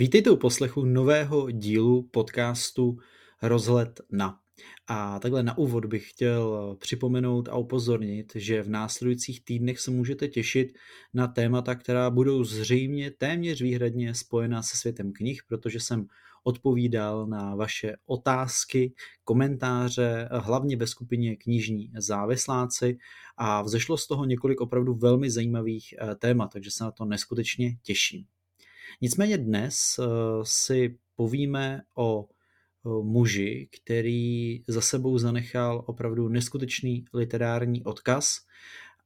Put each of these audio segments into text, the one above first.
Vítejte u poslechu nového dílu podcastu Rozhled na. A takhle na úvod bych chtěl připomenout a upozornit, že v následujících týdnech se můžete těšit na témata, která budou zřejmě téměř výhradně spojená se světem knih, protože jsem odpovídal na vaše otázky, komentáře, hlavně ve skupině knižní závisláci a vzešlo z toho několik opravdu velmi zajímavých eh, témat, takže se na to neskutečně těším. Nicméně dnes eh, si povíme o muži, který za sebou zanechal opravdu neskutečný literární odkaz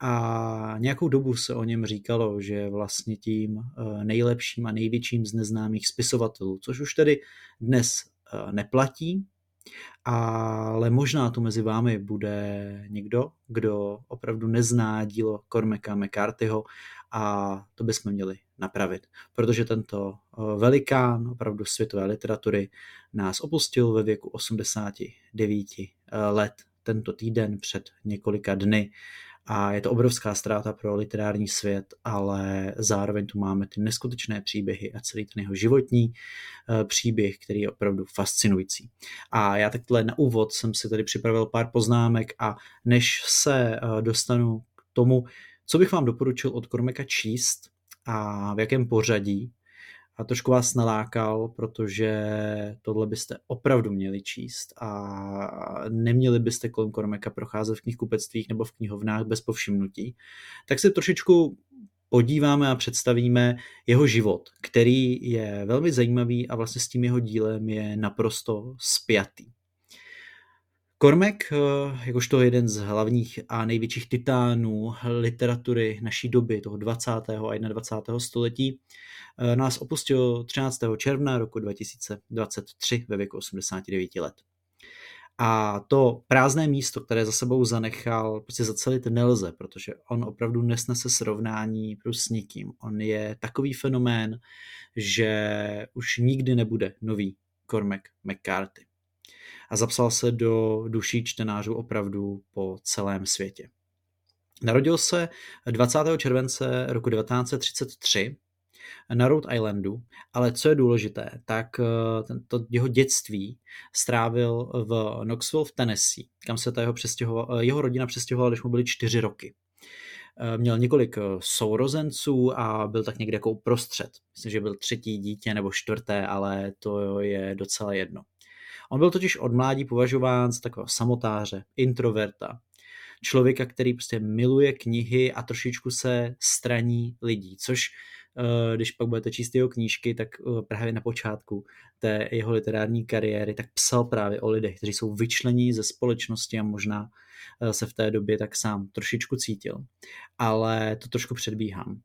a nějakou dobu se o něm říkalo, že je vlastně tím eh, nejlepším a největším z neznámých spisovatelů, což už tedy dnes eh, neplatí, ale možná tu mezi vámi bude někdo, kdo opravdu nezná dílo Cormaca McCarthyho a to bychom měli napravit, protože tento eh, velikán opravdu světové literatury nás opustil ve věku 89 eh, let tento týden před několika dny a je to obrovská ztráta pro literární svět, ale zároveň tu máme ty neskutečné příběhy a celý ten jeho životní eh, příběh, který je opravdu fascinující. A já takhle na úvod jsem si tady připravil pár poznámek a než se dostanu k tomu, co bych vám doporučil od Kormeka číst a v jakém pořadí, a trošku vás nalákal, protože tohle byste opravdu měli číst a neměli byste kolem Kormeka procházet v knihkupectvích nebo v knihovnách bez povšimnutí, tak se trošičku podíváme a představíme jeho život, který je velmi zajímavý a vlastně s tím jeho dílem je naprosto spjatý. Cormac, eh, jakožto jeden z hlavních a největších titánů literatury naší doby, toho 20. a 21. století, eh, nás opustil 13. června roku 2023 ve věku 89 let. A to prázdné místo, které za sebou zanechal, prostě zacelit nelze, protože on opravdu nesnese srovnání s nikým. On je takový fenomén, že už nikdy nebude nový Cormac McCarthy a zapsal se do duší čtenářů opravdu po celém světě. Narodil se 20. července roku 1933 na Rhode Islandu, ale co je důležité, tak eh, to jeho dětství strávil v Knoxville v Tennessee, kam se ta jeho, eh, jeho rodina přestěhovala, když mu byly čtyři roky. Eh, měl několik sourozenců a byl tak někde jako uprostřed. Myslím, že byl třetí dítě nebo čtvrté, ale to je docela jedno. On byl totiž od mládí považován za takového samotáře, introverta, člověka, který prostě miluje knihy a trošičku se straní lidí, což eh, když pak budete číst jeho knížky, tak eh, právě na počátku té jeho literární kariéry, tak psal právě o lidech, kteří jsou vyčlení ze společnosti a možná eh, se v té době tak sám trošičku cítil. Ale to trošku předbíhám.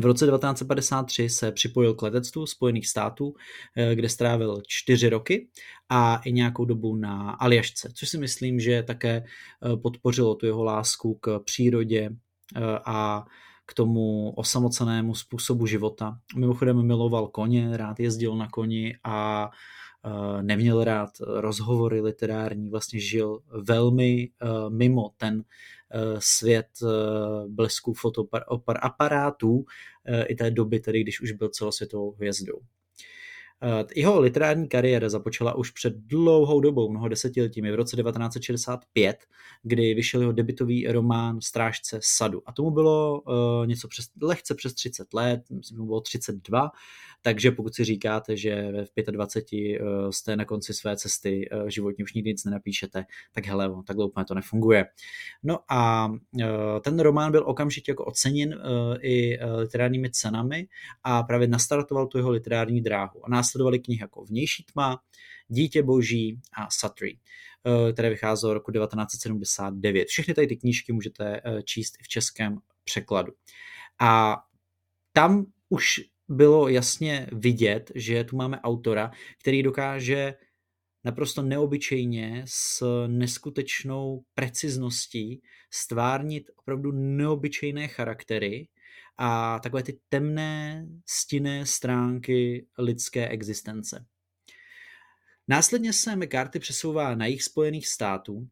V roce 1953 se připojil k letectvu Spojených států, eh, kde strávil čtyři roky a i nějakou dobu na Aljašce, což si myslím, že také eh, podpořilo tu jeho lásku k přírodě eh, a k tomu osamocenému způsobu života. Mimochodem miloval koně, rád jezdil na koni a neměl rád rozhovory literární, vlastně žil velmi mimo ten Eh, svět eh, blesku fotoaparátů i té doby, tedy když už byl celosvětovou hvězdou. Jeho literární kariéra započala už před dlouhou dobou, mnoho desetiletími, v roce 1965, kdy vyšel jeho debitový román Strážce sadu. A tomu bylo něco přes, lehce přes 30 let, myslím, bylo 32, takže pokud si říkáte, že v 25 uh, jste na konci své cesty uh, životní už nikdy nic nenapíšete, tak hele, takhle úplně to nefunguje. No a uh, ten román byl okamžitě jako oceněn i literárními cenami a právě nastartoval tu jeho literární dráhu. A následovaly knihy jako Vnější tma, Dítě boží a Satry, eh, které vycházelo roku 1979. Všechny tady ty knížky můžete eh, číst i v českém překladu. A tam už bylo jasně vidět, že tu máme autora, který dokáže naprosto neobyčejně s neskutečnou precizností stvárnit opravdu neobyčejné charaktery a takové ty temné, stinné stránky lidské existence. Následně se McCarthy přesouvá na jich Spojených států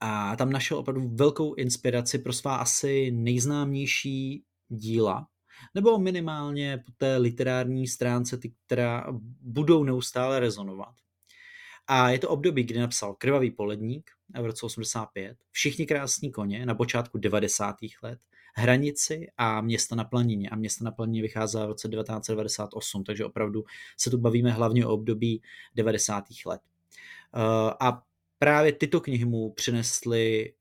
a tam našel opravdu velkou inspiraci pro svá asi nejznámější díla, nebo minimálně po té literární stránce, ty, která budou neustále rezonovat. A je to období, kdy napsal Krvavý poledník v roce 85, Všichni krásní koně na počátku 90. let, Hranici a Města na planině. A Města na planině vycházela v roce 1998, takže opravdu se tu bavíme hlavně o období 90. let. Eh, a právě tyto knihy mu přinesly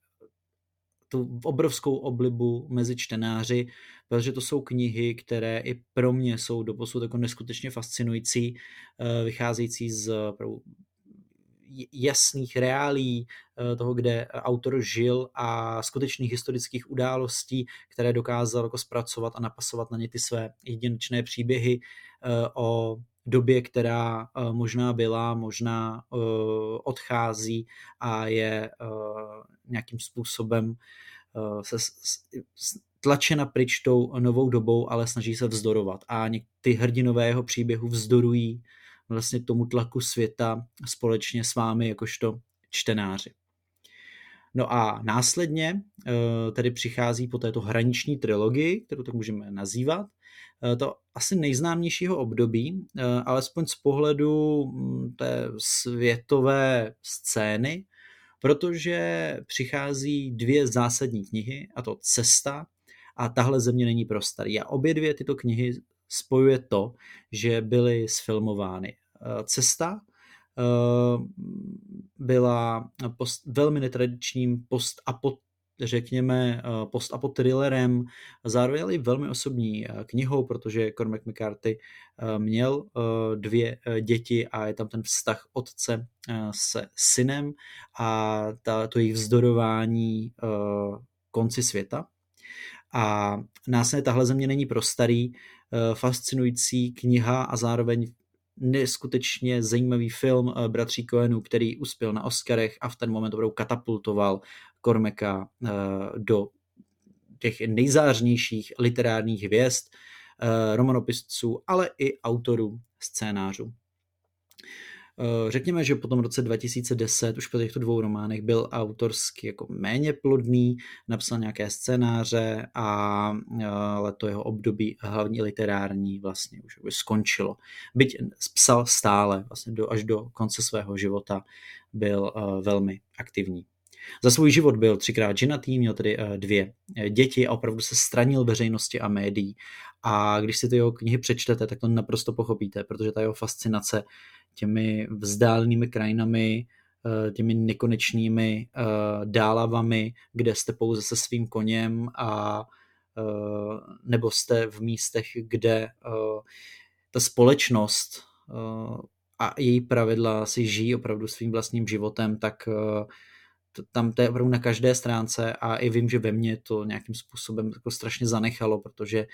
tu obrovskou oblibu mezi čtenáři, protože to jsou knihy, které i pro mě jsou doposud jako neskutečně fascinující, eh, vycházející z jasných reálí eh, toho, kde autor žil a skutečných historických událostí, které dokázal jako zpracovat a napasovat na ně ty své jedinečné příběhy o době, která uh, možná byla, možná uh, odchází a je uh, nějakým způsobem se tlačena pryč tou novou dobou, ale snaží se vzdorovat. A ty hrdinové jeho příběhu vzdorují vlastně tomu tlaku světa společně s vámi jakožto čtenáři. No a následně tedy přichází po této hraniční trilogii, kterou tak můžeme nazývat, Eh, to asi nejznámějšího období, eh, alespoň z pohledu mm, té světové scény, protože přichází dvě zásadní knihy, a to Cesta a Tahle země není pro starý. A obě dvě tyto knihy spojuje to, že byly sfilmovány. Eh, Cesta byla post, velmi netradičním post řekněme, eh, post apo thrillerem, zároveň ale i velmi osobní eh, knihou, protože Cormac McCarthy eh, měl dvě děti a je tam ten vztah otce se synem a ta, to jejich vzdorování konci světa. A následně tahle země není pro starý, fascinující kniha a zároveň neskutečně zajímavý film bratří Coenů, který uspěl na Oscarech a v ten moment opravdu katapultoval Kormeka eh, do těch nejzářnějších literárních hvězd, eh, romanopisců, ale i autorů scénářů. Eh, řekněme, že po tom roce 2010 už po těchto dvou románech byl autorsky jako méně plodný, napsal nějaké scénáře a ale to jeho období hlavní literární vlastně už skončilo. Byť psal stále, vlastně do, až do konce svého života byl velmi aktivní. Za svůj život byl třikrát ženatý, měl tedy eh, dvě eh, děti a opravdu se stranil veřejnosti a médií. A když si ty jeho knihy přečtete, tak to naprosto pochopíte, protože ta jeho fascinace těmi vzdálenými krajinami, eh, těmi nekonečnými dálavami, kde jste pouze se svým koněm a nebo jste v místech, kde ta společnost a její pravidla si žijí opravdu svým vlastním životem, tak tam to je opravdu na každé stránce a i vím, že ve mně to nějakým způsobem jako strašně zanechalo, protože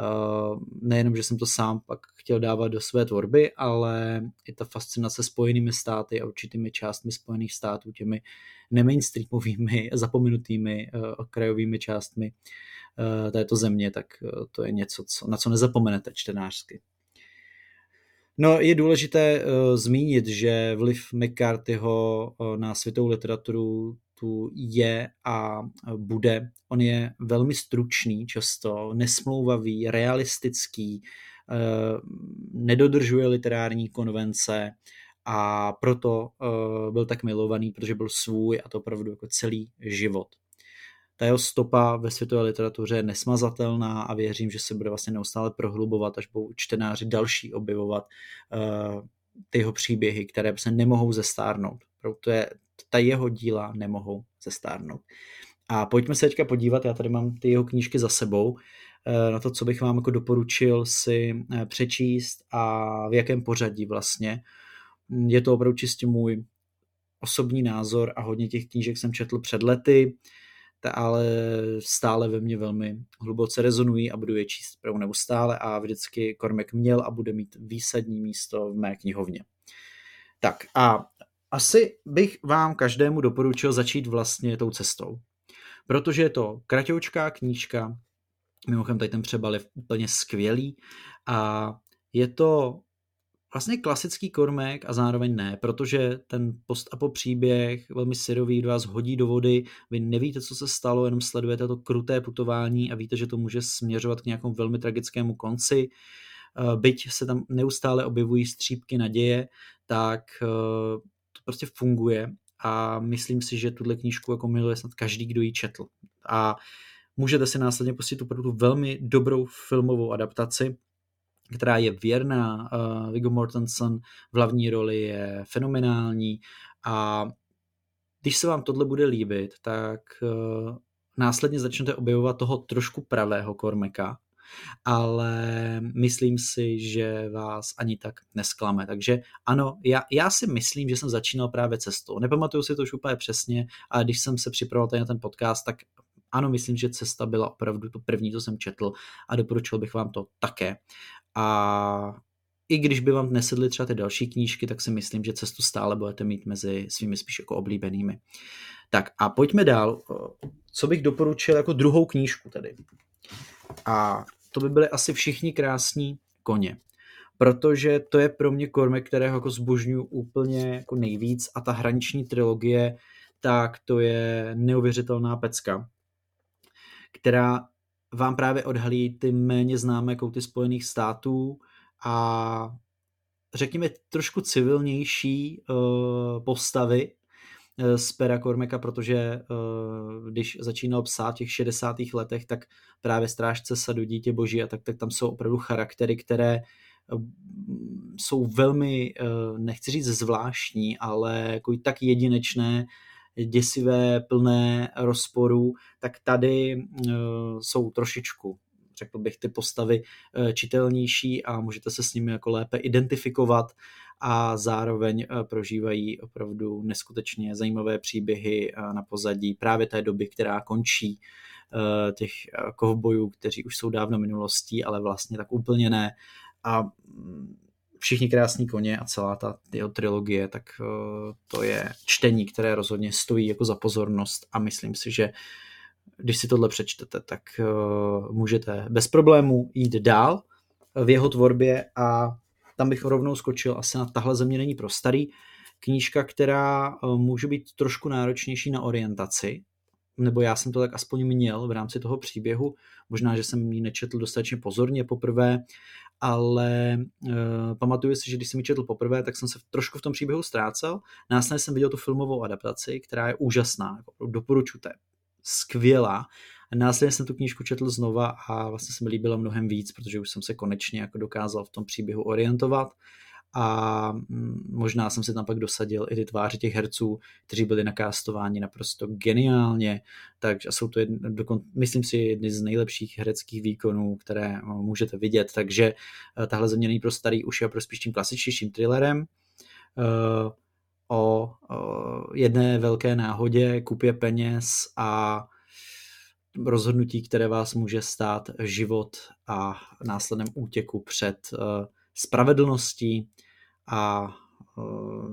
uh, nejenom, že jsem to sám pak chtěl dávat do své tvorby, ale i ta fascinace spojenými státy a určitými částmi spojených států, těmi nemainstreamovými, zapomenutými uh, okrajovými částmi uh, této země, tak uh, to je něco, co, na co nezapomenete čtenářsky. No, je důležité uh, zmínit, že vliv McCarthyho uh, na světovou literaturu tu je a bude. On je velmi stručný, často nesmlouvavý, realistický, uh, nedodržuje literární konvence a proto uh, byl tak milovaný, protože byl svůj a to opravdu jako celý život ta jeho stopa ve světové literatuře je nesmazatelná a věřím, že se bude vlastně neustále prohlubovat, až budou čtenáři další objevovat uh, ty jeho příběhy, které se nemohou zestárnout. Protože ta jeho díla nemohou zestárnout. A pojďme se teďka podívat, já tady mám ty jeho knížky za sebou, eh, na to, co bych vám jako doporučil si eh, přečíst a v jakém pořadí vlastně. Je to opravdu čistě můj osobní názor a hodně těch knížek jsem četl před lety, ale stále ve mně velmi hluboce rezonují a budu je číst opravdu neustále a vždycky Kormek měl a bude mít výsadní místo v mé knihovně. Tak a asi bych vám každému doporučil začít vlastně tou cestou. Protože je to kratoučká knížka, mimochodem tady ten přebal je úplně skvělý a je to vlastně klasický kormek a zároveň ne, protože ten post-apo příběh, velmi syrový, vás hodí do vody, vy nevíte, co se stalo, jenom sledujete to kruté putování a víte, že to může směřovat k nějakému velmi tragickému konci. Eh, byť se tam neustále objevují střípky naděje, tak eh, to prostě funguje a myslím si, že tuhle knížku jako miluje snad každý, kdo ji četl. A můžete si následně pustit opravdu velmi dobrou filmovou adaptaci, která je věrná. Uh, Viggo Mortensen v hlavní roli je fenomenální a když se vám tohle bude líbit, tak uh, následně začnete objevovat toho trošku pravého Kormeka, ale myslím si, že vás ani tak nesklame. Takže ano, já, já si myslím, že jsem začínal právě cestou. Nepamatuju si to už úplně přesně, ale když jsem se připravoval na ten podcast, tak ano, myslím, že cesta byla opravdu to první, co jsem četl a doporučil bych vám to také. A i když by vám nesedly třeba ty další knížky, tak si myslím, že cestu stále budete mít mezi svými spíš jako oblíbenými. Tak a pojďme dál. Co bych doporučil jako druhou knížku tedy? A to by byly asi všichni krásní koně. Protože to je pro mě korme, kterého jako zbožňuji úplně jako nejvíc a ta hraniční trilogie, tak to je neuvěřitelná pecka, která vám právě odhalí ty méně známé kouty Spojených států a řekněme trošku civilnější uh, postavy uh, z pera Kormeka, protože uh, když začínal psát v těch 60. letech, tak právě Strážce sadu, Dítě boží a tak, tak tam jsou opravdu charaktery, které jsou velmi, nechci říct zvláštní, ale jako tak jedinečné, děsivé, plné rozporů, tak tady uh, jsou trošičku řekl bych, ty postavy uh, čitelnější a můžete se s nimi jako lépe identifikovat a zároveň uh, prožívají opravdu neskutečně zajímavé příběhy na pozadí právě té doby, která končí těch kovbojů, kteří už jsou dávno minulostí, ale vlastně tak úplně ne. A mm, Všichni krásní koně a celá ta jeho trilogie, tak uh, to je čtení, které rozhodně stojí jako za pozornost a myslím si, že když si tohle přečtete, tak uh, můžete bez problémů jít dál v jeho tvorbě a tam bych rovnou skočil asi na tahle země není pro starý. Knížka, která uh, může být trošku náročnější na orientaci, nebo já jsem to tak aspoň měl v rámci toho příběhu, možná, že jsem ji nečetl dostatečně pozorně poprvé, ale uh, pamatuju si, že když jsem ji četl poprvé, tak jsem se trošku v tom příběhu ztrácel. Následně jsem viděl tu filmovou adaptaci, která je úžasná, jako doporučujte, skvělá. Následně jsem tu knížku četl znova a vlastně se mi líbila mnohem víc, protože už jsem se konečně jako dokázal v tom příběhu orientovat a mm, možná jsem si tam pak dosadil i ty tváře těch herců, kteří byli nakástováni naprosto geniálně, takže jsou to jedn, dokon, myslím si jedny z nejlepších hereckých výkonů, které no, můžete vidět, takže eh, tahle země není pro starý, už je pro spíš tím klasičtějším thrillerem. Uh, o, o jedné velké náhodě, kupě peněz a rozhodnutí, které vás může stát život a následném útěku před uh, spravedlností a eh,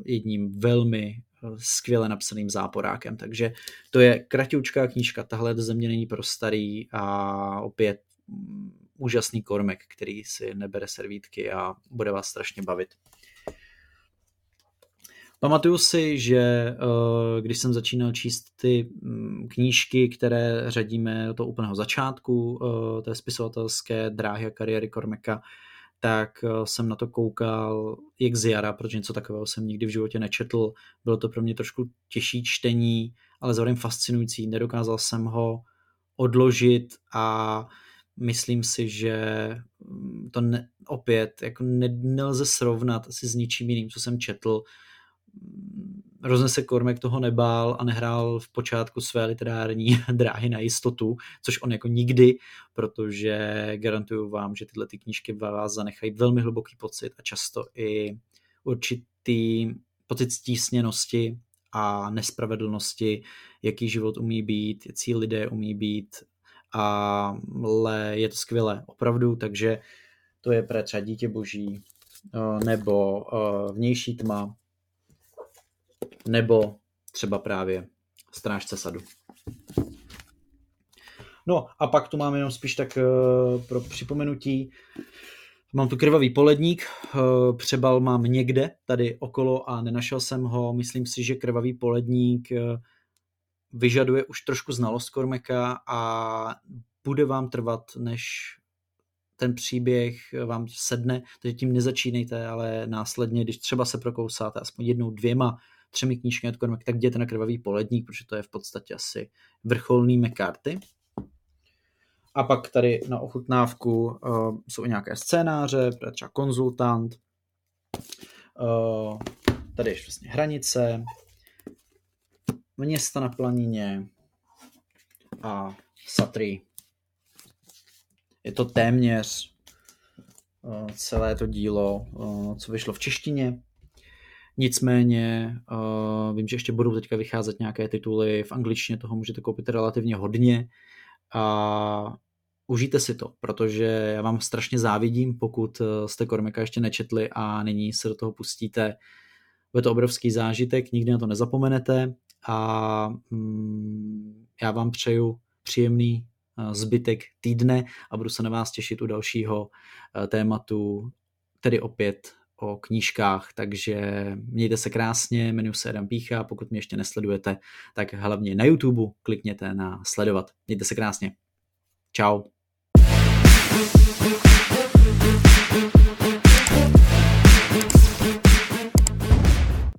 jedním velmi eh, skvěle napsaným záporákem. Takže to je kratičká knížka, tahle země není pro starý a opět mm, úžasný kormek, který si nebere servítky a bude vás strašně bavit. Pamatuju si, že eh, když jsem začínal číst ty mm, knížky, které řadíme do toho úplného začátku té spisovatelské dráhy a kariéry Kormeka, tak eh, jsem na to koukal jak z jara, protože něco takového jsem nikdy v životě nečetl. Bylo to pro mě trošku těžší čtení, ale zároveň fascinující. Nedokázal jsem ho odložit a myslím si, že mm, to ne, opět jako ne, nelze srovnat asi s ničím jiným, co jsem četl hrozně se Kormek toho nebál a nehrál v počátku své literární dráhy na jistotu, což on jako nikdy, protože garantuju vám, že tyhle ty knížky vás zanechají velmi hluboký pocit a často i určitý pocit stísněnosti a nespravedlnosti, jaký život umí být, jaký lidé umí být, ale je to skvělé, opravdu, takže to je pre třeba Dítě boží, eh, nebo eh, Vnější tma, nebo třeba právě Strážce sadu. No a pak tu máme jenom spíš tak uh, pro připomenutí Mám tu krvavý poledník, eh, přebal mám někde tady okolo a nenašel jsem ho. Myslím si, že krvavý poledník eh, vyžaduje už trošku znalost Kormeka a bude vám trvat, než ten příběh vám sedne, takže tím nezačínejte, ale následně, když třeba se prokousáte aspoň jednou, dvěma, třemi knížkami od Kormeka, tak jděte na krvavý poledník, protože to je v podstatě asi vrcholný McCarthy. A pak tady na ochutnávku uh, jsou nějaké scénáře, třeba konzultant, uh, tady je vlastně hranice, města na planině a Satry. Je to téměř uh, celé to dílo, uh, co vyšlo v češtině. Nicméně uh, vím, že ještě budou teďka vycházet nějaké tituly v angličtině, toho můžete koupit relativně hodně a užijte si to, protože já vám strašně závidím, pokud eh, jste Kormeka ještě nečetli a nyní se do toho pustíte. Bude to obrovský zážitek, nikdy na to nezapomenete a mm, já vám přeju příjemný eh, zbytek týdne a budu se na vás těšit u dalšího tématu, tedy opět o knížkách, takže mějte se krásně, jmenuji se Adam Pícha, pokud mě ještě nesledujete, tak hlavně na YouTube klikněte na sledovat. Mějte se krásně. Ciao.